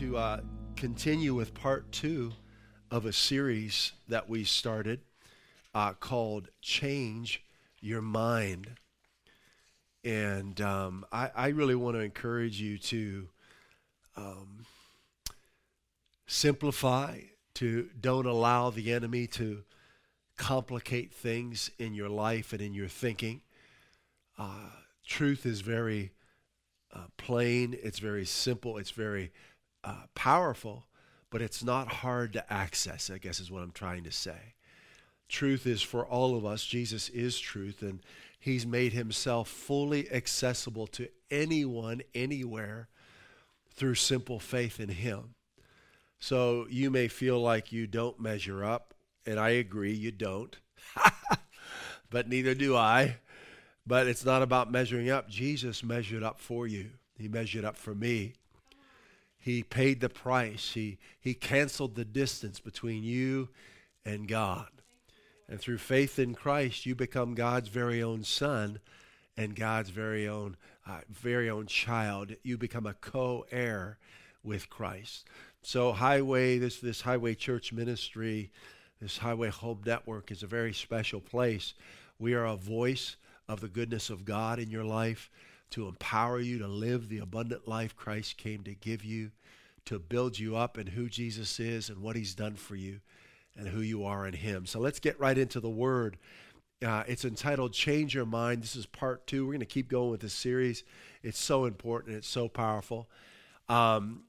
To uh, continue with part two of a series that we started uh, called Change Your Mind. And um, I, I, really want to encourage you to um, simplify, to don't allow the enemy to complicate things in your life and in your thinking. Uh, truth is very uh, plain, it's very simple, it's very uh, powerful, but it's not hard to access, I guess is what I'm trying to say. Truth is for all of us. Jesus is truth, and He's made Himself fully accessible to anyone, anywhere, through simple faith in Him. So you may feel like you don't measure up, and I agree, you don't. but neither do I. But it's not about measuring up. Jesus measured up for you, He measured up for me. He paid the price. He, he canceled the distance between you and God. And through faith in Christ, you become God's very own son and God's very own, uh, very own child. You become a co-heir with Christ. So, Highway, this this Highway Church ministry, this Highway Home Network is a very special place. We are a voice of the goodness of God in your life to empower you to live the abundant life Christ came to give you, to build you up in who Jesus is and what He's done for you and who you are in Him. So let's get right into the Word. Uh, it's entitled Change Your Mind. This is part two. We're going to keep going with this series. It's so important, it's so powerful. Um,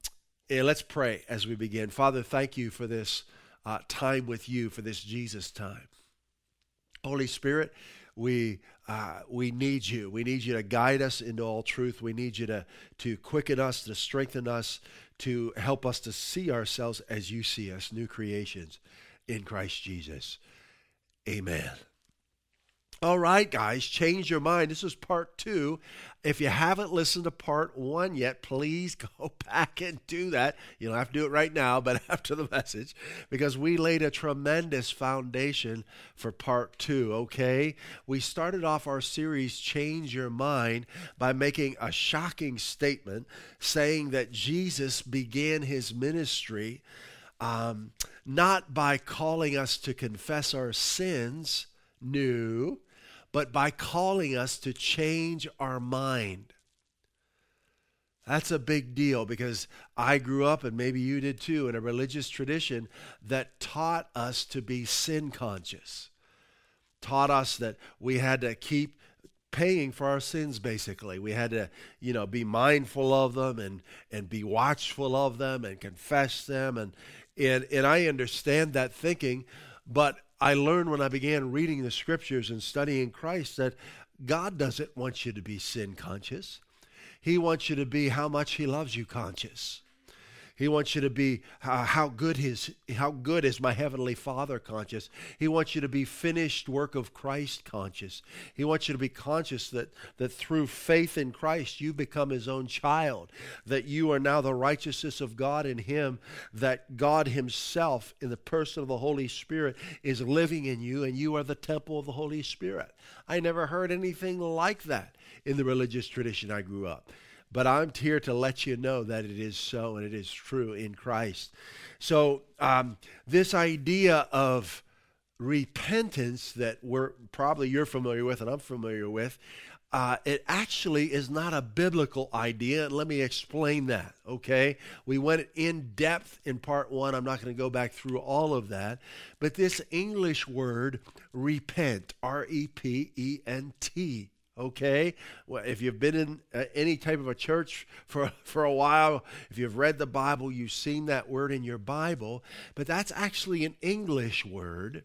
and let's pray as we begin. Father, thank you for this uh, time with you, for this Jesus time. Holy Spirit, we uh, we need you. We need you to guide us into all truth. We need you to to quicken us, to strengthen us, to help us to see ourselves as you see us, new creations in Christ Jesus. Amen. All right, guys, change your mind. This is part two. If you haven't listened to part one yet, please go back and do that. You don't have to do it right now, but after the message, because we laid a tremendous foundation for part two, okay? We started off our series, Change Your Mind, by making a shocking statement saying that Jesus began his ministry um, not by calling us to confess our sins, new, but by calling us to change our mind. That's a big deal because I grew up, and maybe you did too, in a religious tradition that taught us to be sin conscious, taught us that we had to keep paying for our sins basically we had to you know be mindful of them and and be watchful of them and confess them and and and I understand that thinking but I learned when I began reading the scriptures and studying Christ that God doesn't want you to be sin conscious. He wants you to be how much He loves you conscious. He wants you to be uh, how good his how good is my heavenly Father conscious. He wants you to be finished work of Christ conscious. He wants you to be conscious that that through faith in Christ you become his own child, that you are now the righteousness of God in him, that God himself in the person of the Holy Spirit is living in you and you are the temple of the Holy Spirit. I never heard anything like that in the religious tradition I grew up. But I'm here to let you know that it is so and it is true in Christ. So, um, this idea of repentance that we're probably you're familiar with and I'm familiar with, uh, it actually is not a biblical idea. And let me explain that, okay? We went in depth in part one. I'm not going to go back through all of that. But this English word, repent, R E P E N T, okay well, if you've been in uh, any type of a church for, for a while if you've read the bible you've seen that word in your bible but that's actually an english word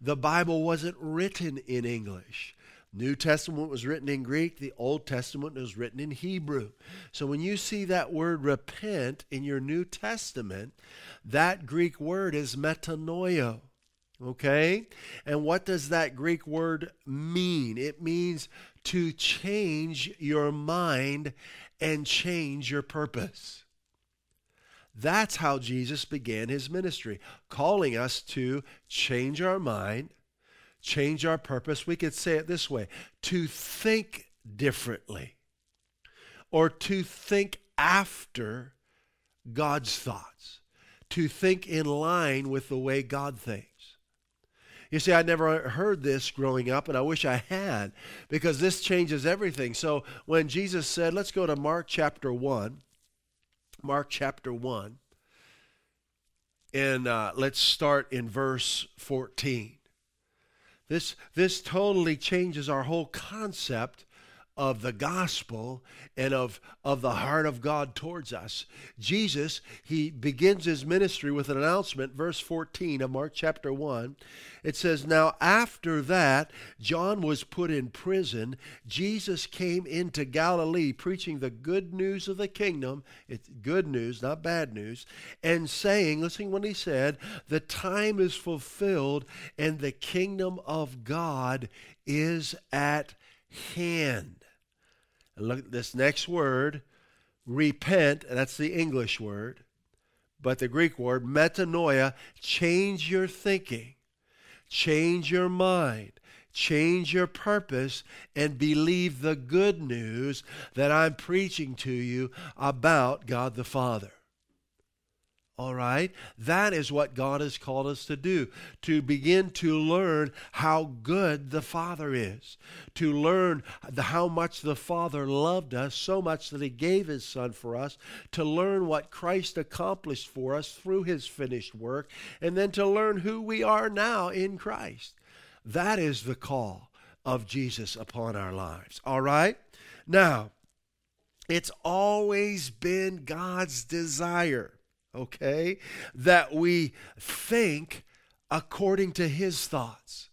the bible wasn't written in english New Testament was written in Greek, the Old Testament was written in Hebrew. So when you see that word repent in your New Testament, that Greek word is metanoia. Okay? And what does that Greek word mean? It means to change your mind and change your purpose. That's how Jesus began his ministry, calling us to change our mind, change our purpose. We could say it this way to think differently or to think after God's thoughts, to think in line with the way God thinks. You see, I never heard this growing up, and I wish I had, because this changes everything. So when Jesus said, let's go to Mark chapter 1, Mark chapter 1, and uh, let's start in verse 14. This, this totally changes our whole concept of the gospel and of, of the heart of God towards us. Jesus, he begins his ministry with an announcement, verse 14 of Mark chapter 1. It says, Now after that, John was put in prison. Jesus came into Galilee preaching the good news of the kingdom. It's good news, not bad news. And saying, listen what he said, the time is fulfilled and the kingdom of God is at hand. And look at this next word, repent, that's the English word, but the Greek word, metanoia, change your thinking, change your mind, change your purpose, and believe the good news that I'm preaching to you about God the Father. All right? That is what God has called us to do. To begin to learn how good the Father is. To learn how much the Father loved us, so much that He gave His Son for us. To learn what Christ accomplished for us through His finished work. And then to learn who we are now in Christ. That is the call of Jesus upon our lives. All right? Now, it's always been God's desire okay? That we think according to his thoughts.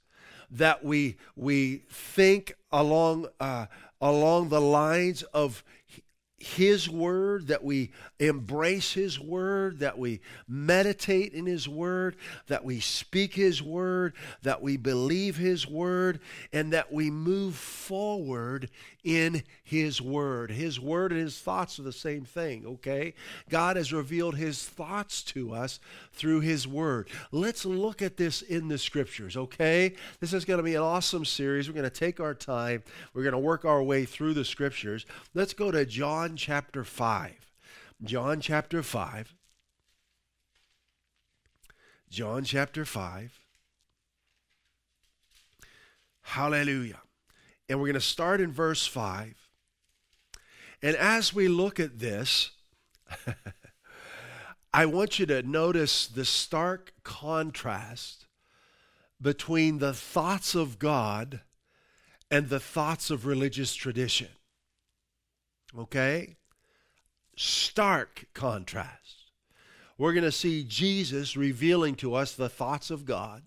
That we we think along uh, along the lines of his word, that we embrace His word, that we meditate in His word, that we speak His word, that we believe His word, and that we move forward in His word. His word and His thoughts are the same thing, okay? God has revealed His thoughts to us through His word. Let's look at this in the scriptures, okay? This is going to be an awesome series. We're going to take our time, we're going to work our way through the scriptures. Let's go to John chapter 5. John chapter 5. John chapter 5. Hallelujah. And we're going to start in verse 5. And as we look at this, I want you to notice the stark contrast between the thoughts of God and the thoughts of religious tradition. Okay? stark contrast. We're going to see Jesus revealing to us the thoughts of God,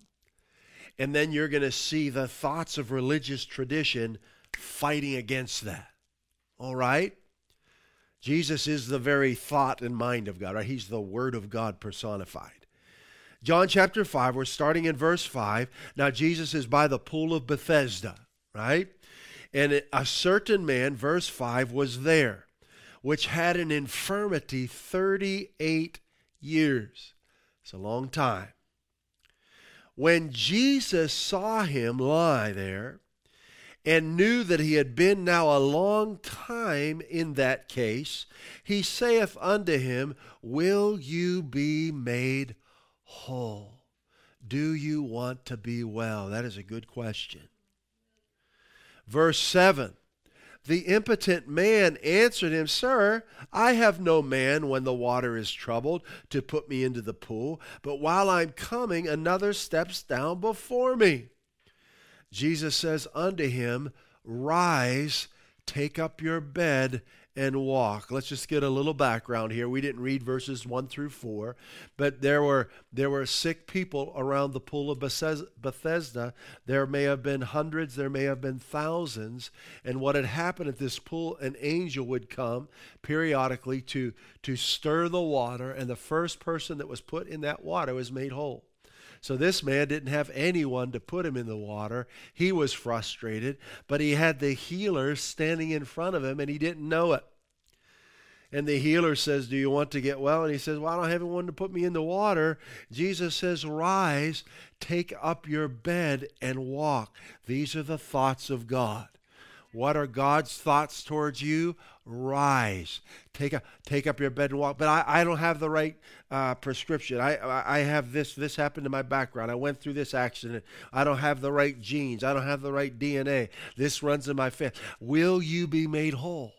and then you're going to see the thoughts of religious tradition fighting against that. All right? Jesus is the very thought and mind of God, right? He's the Word of God personified. John chapter 5, we're starting in verse 5. Now, Jesus is by the pool of Bethesda, right? And a certain man, verse 5, was there which had an infirmity 38 years. It's a long time. When Jesus saw him lie there and knew that he had been now a long time in that case, he saith unto him, Will you be made whole? Do you want to be well? That is a good question. Verse 7 the impotent man answered him, Sir, I have no man when the water is troubled to put me into the pool, but while I'm coming, another steps down before me. Jesus says unto him, Rise, take up your bed and walk. Let's just get a little background here. We didn't read verses 1 through 4, but there were there were sick people around the pool of Bethesda. There may have been hundreds, there may have been thousands, and what had happened at this pool, an angel would come periodically to to stir the water, and the first person that was put in that water was made whole. So this man didn't have anyone to put him in the water. He was frustrated, but he had the healer standing in front of him and he didn't know it. And the healer says, Do you want to get well? And he says, Well, I don't have anyone to put me in the water. Jesus says, Rise, take up your bed, and walk. These are the thoughts of God. What are God's thoughts towards you? Rise, take up, take up your bed and walk. But I, I don't have the right uh, prescription. I, I have this. This happened to my background. I went through this accident. I don't have the right genes. I don't have the right DNA. This runs in my family. Will you be made whole?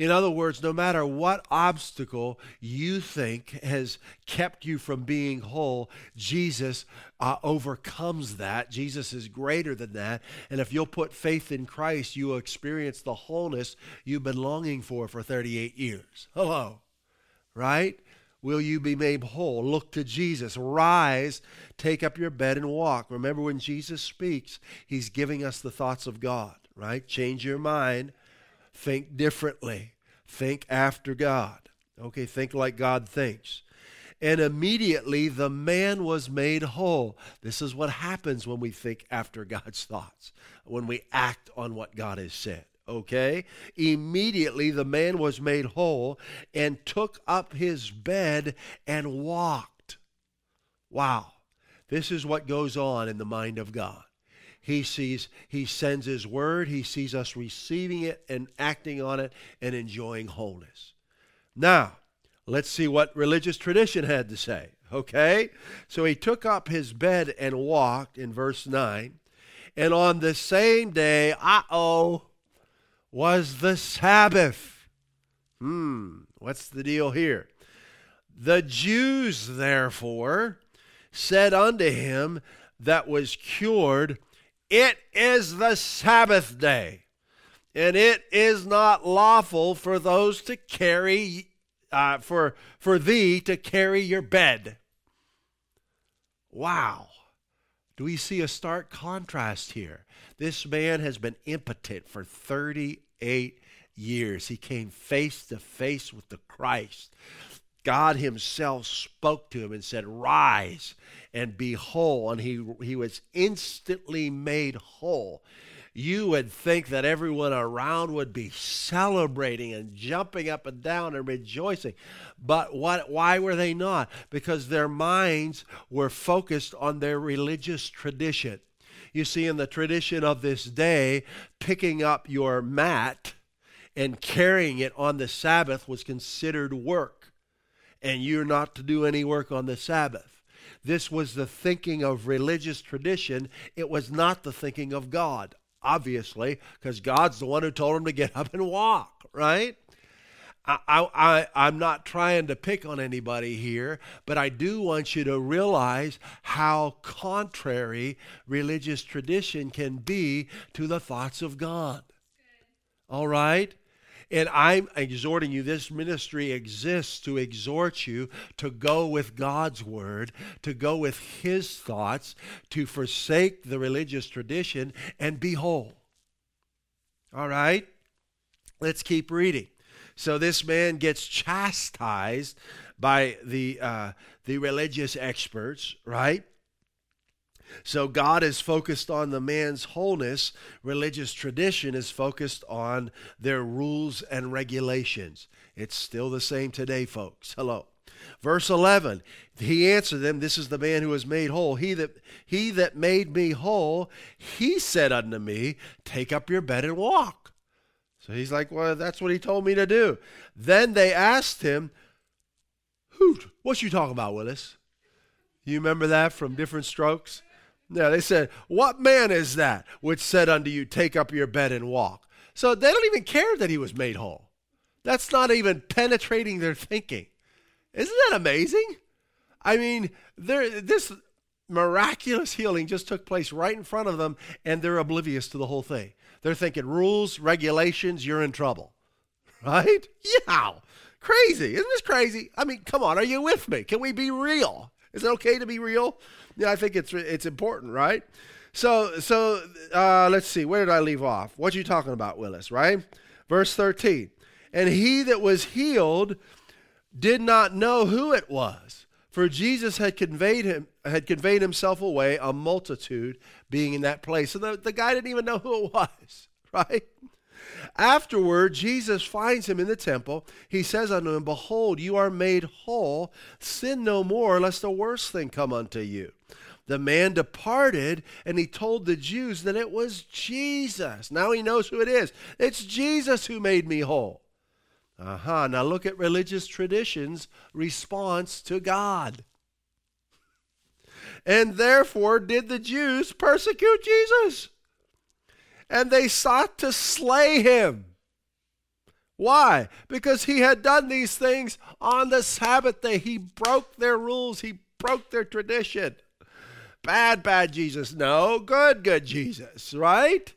In other words, no matter what obstacle you think has kept you from being whole, Jesus uh, overcomes that. Jesus is greater than that. And if you'll put faith in Christ, you will experience the wholeness you've been longing for for 38 years. Hello. Right? will you be made whole. Look to Jesus. Rise, take up your bed, and walk. Remember, when Jesus speaks, he's giving us the thoughts of God, right? Change your mind, Think differently. Think after God. Okay, think like God thinks. And immediately the man was made whole. This is what happens when we think after God's thoughts, when we act on what God has said. Okay? Immediately the man was made whole and took up his bed and walked. Wow. This is what goes on in the mind of God. He sees, he sends his word, he sees us receiving it and acting on it and enjoying wholeness. Now, let's see what religious tradition had to say. Okay? So he took up his bed and walked in verse 9. And on the same day, uh oh, was the Sabbath. Hmm, what's the deal here? The Jews, therefore, said unto him that was cured, it is the Sabbath day, and it is not lawful for those to carry, uh, for, for thee to carry your bed. Wow. Do we see a stark contrast here? This man has been impotent for 38 years. He came face to face with the Christ. God Himself spoke to him and said, Rise and be whole. And he, he was instantly made whole. You would think that everyone around would be celebrating and jumping up and down and rejoicing. But what, why were they not? Because their minds were focused on their religious tradition. You see, in the tradition of this day, picking up your mat and carrying it on the Sabbath was considered work, and you're not to do any work on the Sabbath. This was the thinking of religious tradition. It was not the thinking of God, obviously, because God's the one who told him to get up and walk, right? I, I, I'm not trying to pick on anybody here, but I do want you to realize how contrary religious tradition can be to the thoughts of God. All right? And I'm exhorting you, this ministry exists to exhort you to go with God's word, to go with His thoughts, to forsake the religious tradition and be whole. All right? Let's keep reading. So this man gets chastised by the, uh, the religious experts, right? So God is focused on the man's wholeness. Religious tradition is focused on their rules and regulations. It's still the same today, folks. Hello. Verse 11, he answered them, This is the man who was made whole. He that, he that made me whole, he said unto me, Take up your bed and walk. So he's like, Well, that's what he told me to do. Then they asked him, Hoot, what you talking about, Willis? You remember that from different strokes? Yeah, they said, What man is that which said unto you, Take up your bed and walk? So they don't even care that he was made whole. That's not even penetrating their thinking. Isn't that amazing? I mean, this miraculous healing just took place right in front of them, and they're oblivious to the whole thing. They're thinking rules, regulations, you're in trouble. Right? Yeah. Crazy. Isn't this crazy? I mean, come on, are you with me? Can we be real? Is it okay to be real? Yeah, I think it's it's important, right? So so uh, let's see. Where did I leave off? What are you talking about, Willis? Right? Verse thirteen. And he that was healed did not know who it was, for Jesus had conveyed him had conveyed himself away, a multitude being in that place. So the, the guy didn't even know who it was, right? Afterward, Jesus finds him in the temple. He says unto him, Behold, you are made whole. Sin no more, lest a worse thing come unto you. The man departed and he told the Jews that it was Jesus. Now he knows who it is. It's Jesus who made me whole. Aha, uh-huh. now look at religious tradition's response to God. And therefore did the Jews persecute Jesus. And they sought to slay him. Why? Because he had done these things on the Sabbath day. He broke their rules, he broke their tradition. Bad, bad Jesus. No, good, good Jesus, right?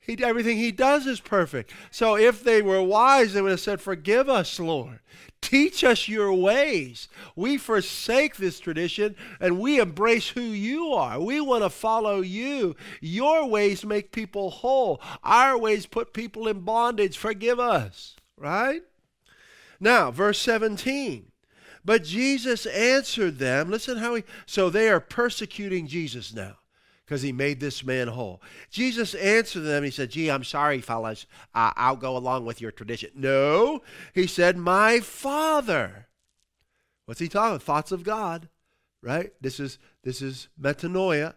He, everything he does is perfect. So if they were wise, they would have said, Forgive us, Lord. Teach us your ways. We forsake this tradition and we embrace who you are. We want to follow you. Your ways make people whole, our ways put people in bondage. Forgive us, right? Now, verse 17. But Jesus answered them. Listen how he. So they are persecuting Jesus now because he made this man whole. Jesus answered them. He said, Gee, I'm sorry, fellas. Uh, I'll go along with your tradition. No, he said, My Father. What's he talking? about? Thoughts of God, right? This is this is metanoia.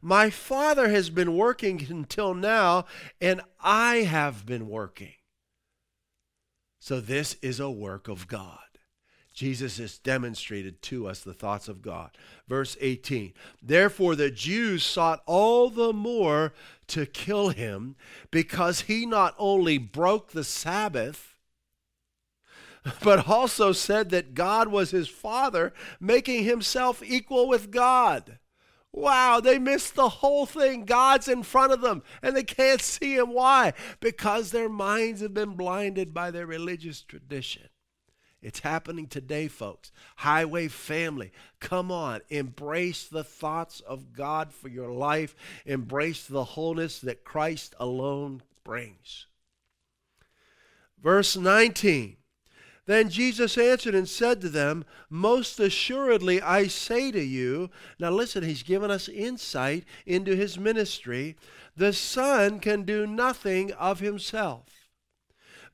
My Father has been working until now, and I have been working. So this is a work of God. Jesus has demonstrated to us the thoughts of God. Verse 18 Therefore the Jews sought all the more to kill him because he not only broke the Sabbath, but also said that God was his father, making himself equal with God. Wow, they missed the whole thing. God's in front of them and they can't see him. Why? Because their minds have been blinded by their religious tradition. It's happening today, folks. Highway family, come on. Embrace the thoughts of God for your life. Embrace the wholeness that Christ alone brings. Verse 19 Then Jesus answered and said to them, Most assuredly I say to you, now listen, he's given us insight into his ministry. The Son can do nothing of himself,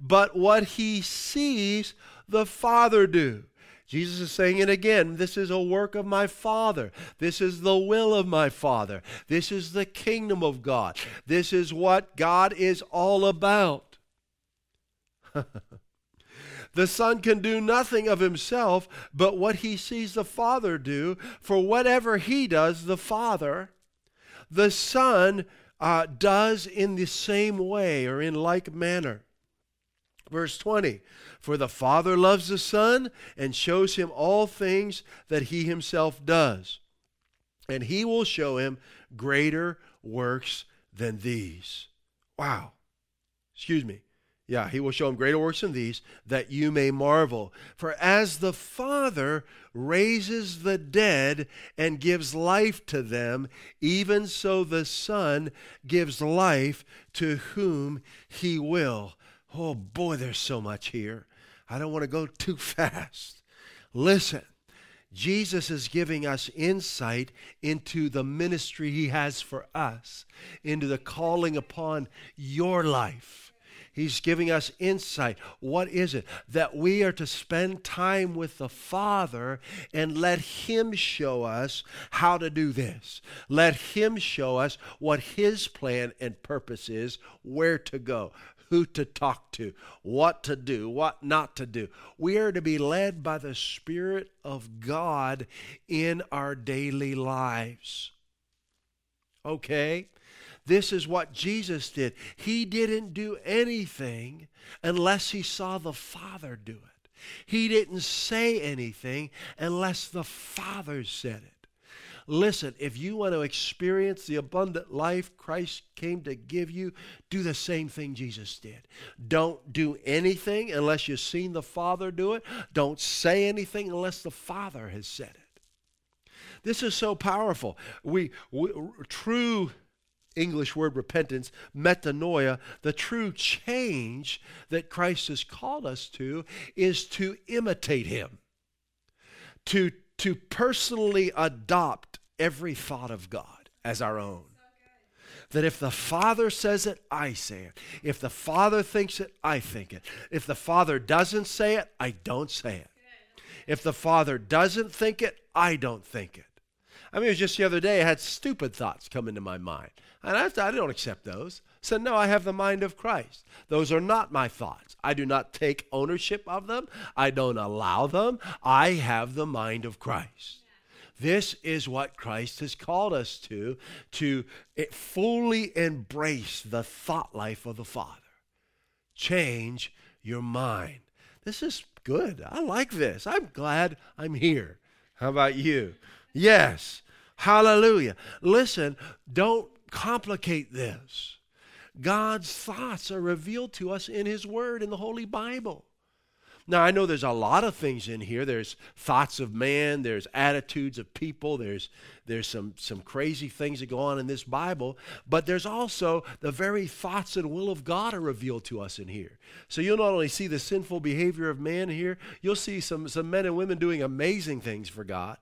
but what he sees the Father do. Jesus is saying it again. This is a work of my Father. This is the will of my Father. This is the kingdom of God. This is what God is all about. the Son can do nothing of himself but what he sees the Father do, for whatever he does, the Father, the Son uh, does in the same way or in like manner. Verse 20 For the Father loves the Son and shows him all things that he himself does. And he will show him greater works than these. Wow. Excuse me. Yeah, he will show him greater works than these, that you may marvel. For as the Father raises the dead and gives life to them, even so the Son gives life to whom he will. Oh boy, there's so much here. I don't want to go too fast. Listen, Jesus is giving us insight into the ministry he has for us, into the calling upon your life. He's giving us insight. What is it? That we are to spend time with the Father and let Him show us how to do this. Let Him show us what His plan and purpose is, where to go who to talk to, what to do, what not to do. We are to be led by the Spirit of God in our daily lives. Okay? This is what Jesus did. He didn't do anything unless he saw the Father do it. He didn't say anything unless the Father said it. Listen, if you want to experience the abundant life Christ came to give you, do the same thing Jesus did. Don't do anything unless you've seen the Father do it. Don't say anything unless the Father has said it. This is so powerful. We, we true English word repentance, metanoia, the true change that Christ has called us to is to imitate him. To to personally adopt every thought of God as our own. That if the Father says it, I say it. If the Father thinks it, I think it. If the Father doesn't say it, I don't say it. If the Father doesn't think it, I don't think it. I mean, it was just the other day, I had stupid thoughts come into my mind. And I, said, I don't accept those. So, no, I have the mind of Christ. Those are not my thoughts. I do not take ownership of them, I don't allow them. I have the mind of Christ. This is what Christ has called us to, to fully embrace the thought life of the Father. Change your mind. This is good. I like this. I'm glad I'm here. How about you? Yes. Hallelujah. Listen, don't complicate this. God's thoughts are revealed to us in His Word in the Holy Bible. Now, I know there's a lot of things in here. There's thoughts of man, there's attitudes of people, there's, there's some, some crazy things that go on in this Bible, but there's also the very thoughts and will of God are revealed to us in here. So you'll not only see the sinful behavior of man here, you'll see some, some men and women doing amazing things for God.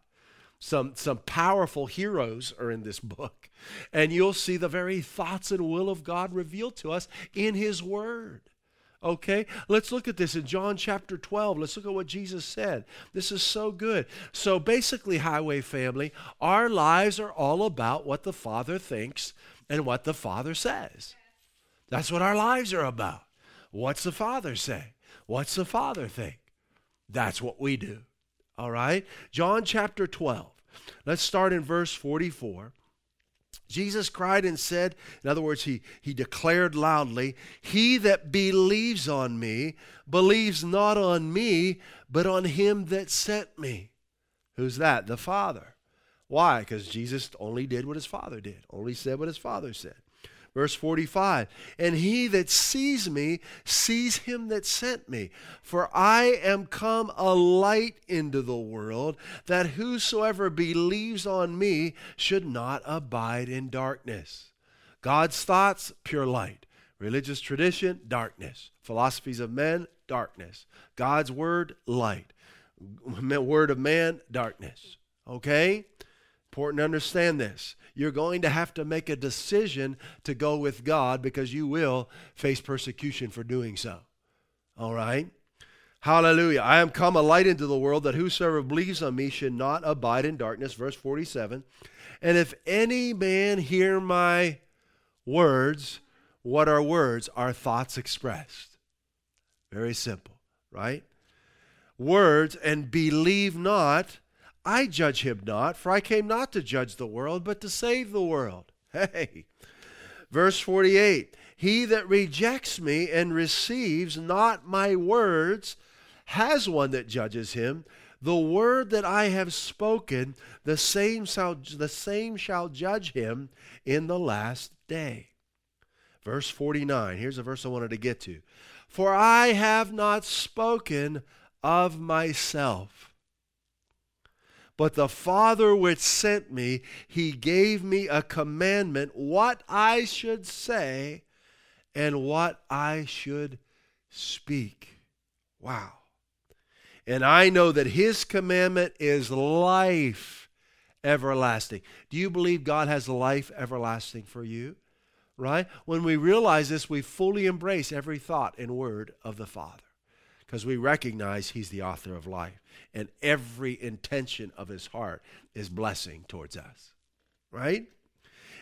Some, some powerful heroes are in this book. And you'll see the very thoughts and will of God revealed to us in His Word. Okay, let's look at this in John chapter 12. Let's look at what Jesus said. This is so good. So, basically, Highway family, our lives are all about what the Father thinks and what the Father says. That's what our lives are about. What's the Father say? What's the Father think? That's what we do. All right? John chapter 12. Let's start in verse 44. Jesus cried and said, in other words, he, he declared loudly, He that believes on me believes not on me, but on him that sent me. Who's that? The Father. Why? Because Jesus only did what his Father did, only said what his Father said. Verse 45 And he that sees me sees him that sent me. For I am come a light into the world, that whosoever believes on me should not abide in darkness. God's thoughts, pure light. Religious tradition, darkness. Philosophies of men, darkness. God's word, light. Word of man, darkness. Okay? Important to understand this you're going to have to make a decision to go with God because you will face persecution for doing so. All right? Hallelujah. I am come a light into the world that whosoever believes on me should not abide in darkness. Verse 47. And if any man hear my words, what are words? Are thoughts expressed. Very simple, right? Words and believe not I judge him not, for I came not to judge the world, but to save the world. Hey. Verse 48 He that rejects me and receives not my words has one that judges him. The word that I have spoken, the same shall, the same shall judge him in the last day. Verse 49. Here's a verse I wanted to get to. For I have not spoken of myself but the Father which sent me, he gave me a commandment what I should say and what I should speak. Wow. And I know that his commandment is life everlasting. Do you believe God has life everlasting for you? Right? When we realize this, we fully embrace every thought and word of the Father because we recognize He's the author of life, and every intention of His heart is blessing towards us. Right?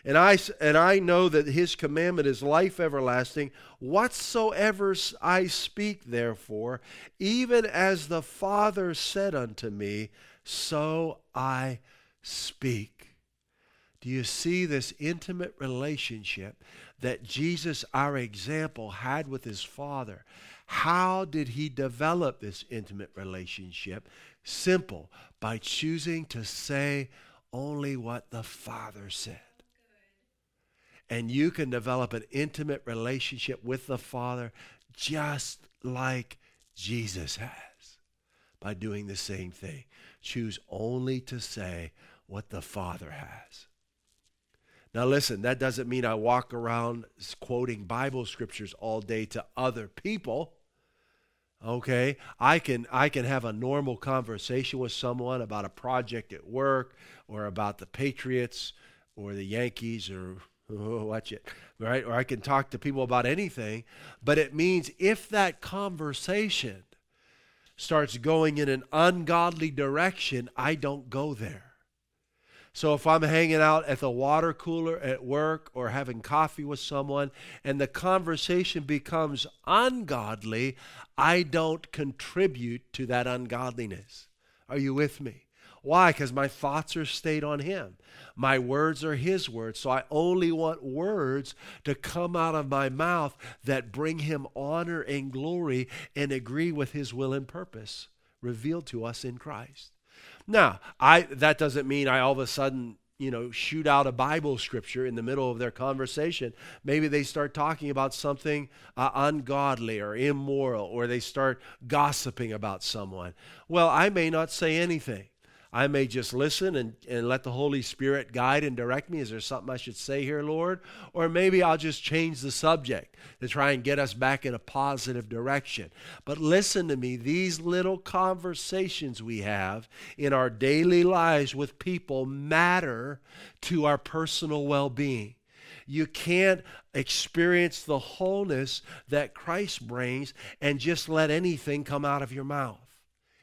And I, and I know that his commandment is life everlasting. Whatsoever I speak, therefore, even as the Father said unto me, so I speak. Do you see this intimate relationship that Jesus, our example, had with his Father? How did he develop this intimate relationship? Simple, by choosing to say only what the Father said. And you can develop an intimate relationship with the Father just like Jesus has by doing the same thing. Choose only to say what the Father has. Now, listen, that doesn't mean I walk around quoting Bible scriptures all day to other people. Okay, I can I can have a normal conversation with someone about a project at work or about the Patriots or the Yankees or watch it, right? Or I can talk to people about anything, but it means if that conversation starts going in an ungodly direction, I don't go there. So if I'm hanging out at the water cooler at work or having coffee with someone and the conversation becomes ungodly, I don't contribute to that ungodliness. Are you with me? Why? Because my thoughts are stayed on Him. My words are His words. So I only want words to come out of my mouth that bring Him honor and glory and agree with His will and purpose revealed to us in Christ. Now, I that doesn't mean I all of a sudden you know, shoot out a Bible scripture in the middle of their conversation. Maybe they start talking about something uh, ungodly or immoral, or they start gossiping about someone. Well, I may not say anything. I may just listen and, and let the Holy Spirit guide and direct me. Is there something I should say here, Lord? Or maybe I'll just change the subject to try and get us back in a positive direction. But listen to me, these little conversations we have in our daily lives with people matter to our personal well being. You can't experience the wholeness that Christ brings and just let anything come out of your mouth.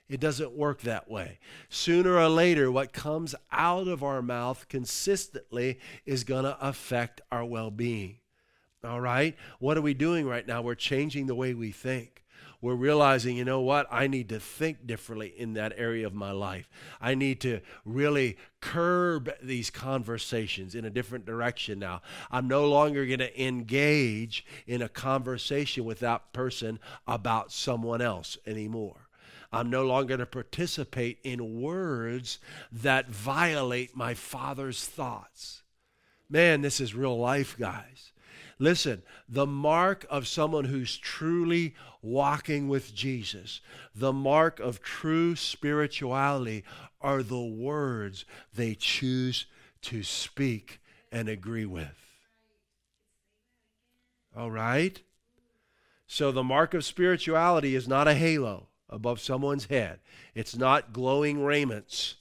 It doesn't work that way. Sooner or later, what comes out of our mouth consistently is going to affect our well being. All right? What are we doing right now? We're changing the way we think. We're realizing, you know what? I need to think differently in that area of my life. I need to really curb these conversations in a different direction now. I'm no longer going to engage in a conversation with that person about someone else anymore. I'm no longer going to participate in words that violate my Father's thoughts. Man, this is real life, guys. Listen, the mark of someone who's truly walking with Jesus, the mark of true spirituality are the words they choose to speak and agree with. All right? So the mark of spirituality is not a halo above someone's head. It's not glowing raiments,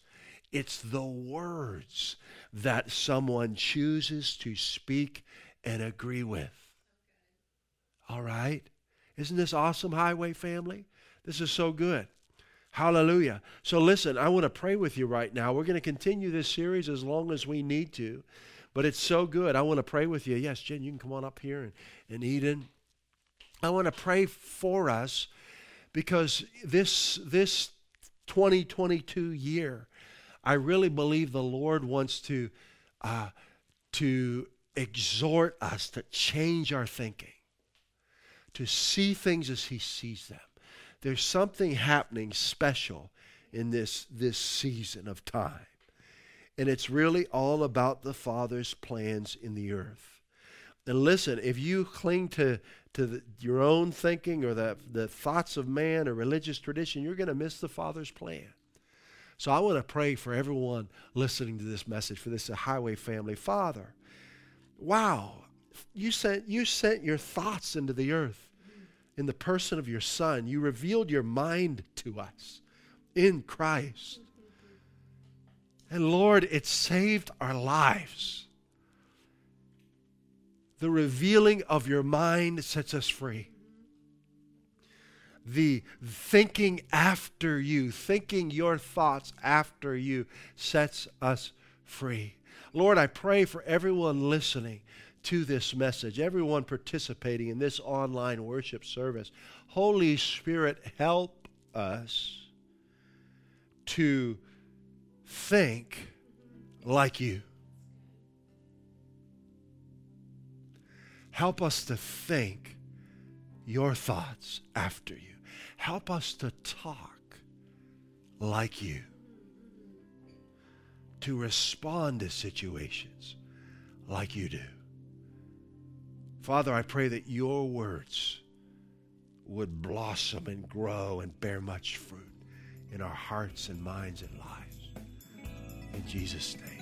it's the words that someone chooses to speak and agree with. All right? Isn't this awesome, Highway family? This is so good. Hallelujah. So, listen, I want to pray with you right now. We're going to continue this series as long as we need to, but it's so good. I want to pray with you. Yes, Jen, you can come on up here and, and Eden. I want to pray for us because this this 2022 year, I really believe the Lord wants to uh, to exhort us to change our thinking, to see things as He sees them. There's something happening special in this this season of time, and it's really all about the Father's plans in the earth. And listen, if you cling to to the, your own thinking or the, the thoughts of man or religious tradition, you're going to miss the Father's plan. So I want to pray for everyone listening to this message, for this highway family. Father, wow, you sent, you sent your thoughts into the earth in the person of your Son. You revealed your mind to us in Christ. And Lord, it saved our lives. The revealing of your mind sets us free. The thinking after you, thinking your thoughts after you, sets us free. Lord, I pray for everyone listening to this message, everyone participating in this online worship service. Holy Spirit, help us to think like you. Help us to think your thoughts after you. Help us to talk like you. to respond to situations like you do. Father, I pray that your words would blossom and grow and bear much fruit in our hearts and minds and lives. In Jesus' name,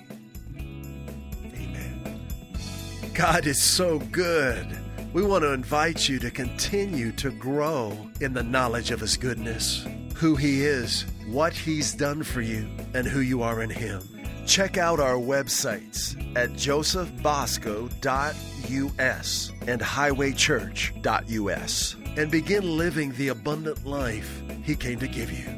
God is so good. We want to invite you to continue to grow in the knowledge of His goodness, who He is, what He's done for you, and who you are in Him. Check out our websites at josephbosco.us and highwaychurch.us and begin living the abundant life He came to give you.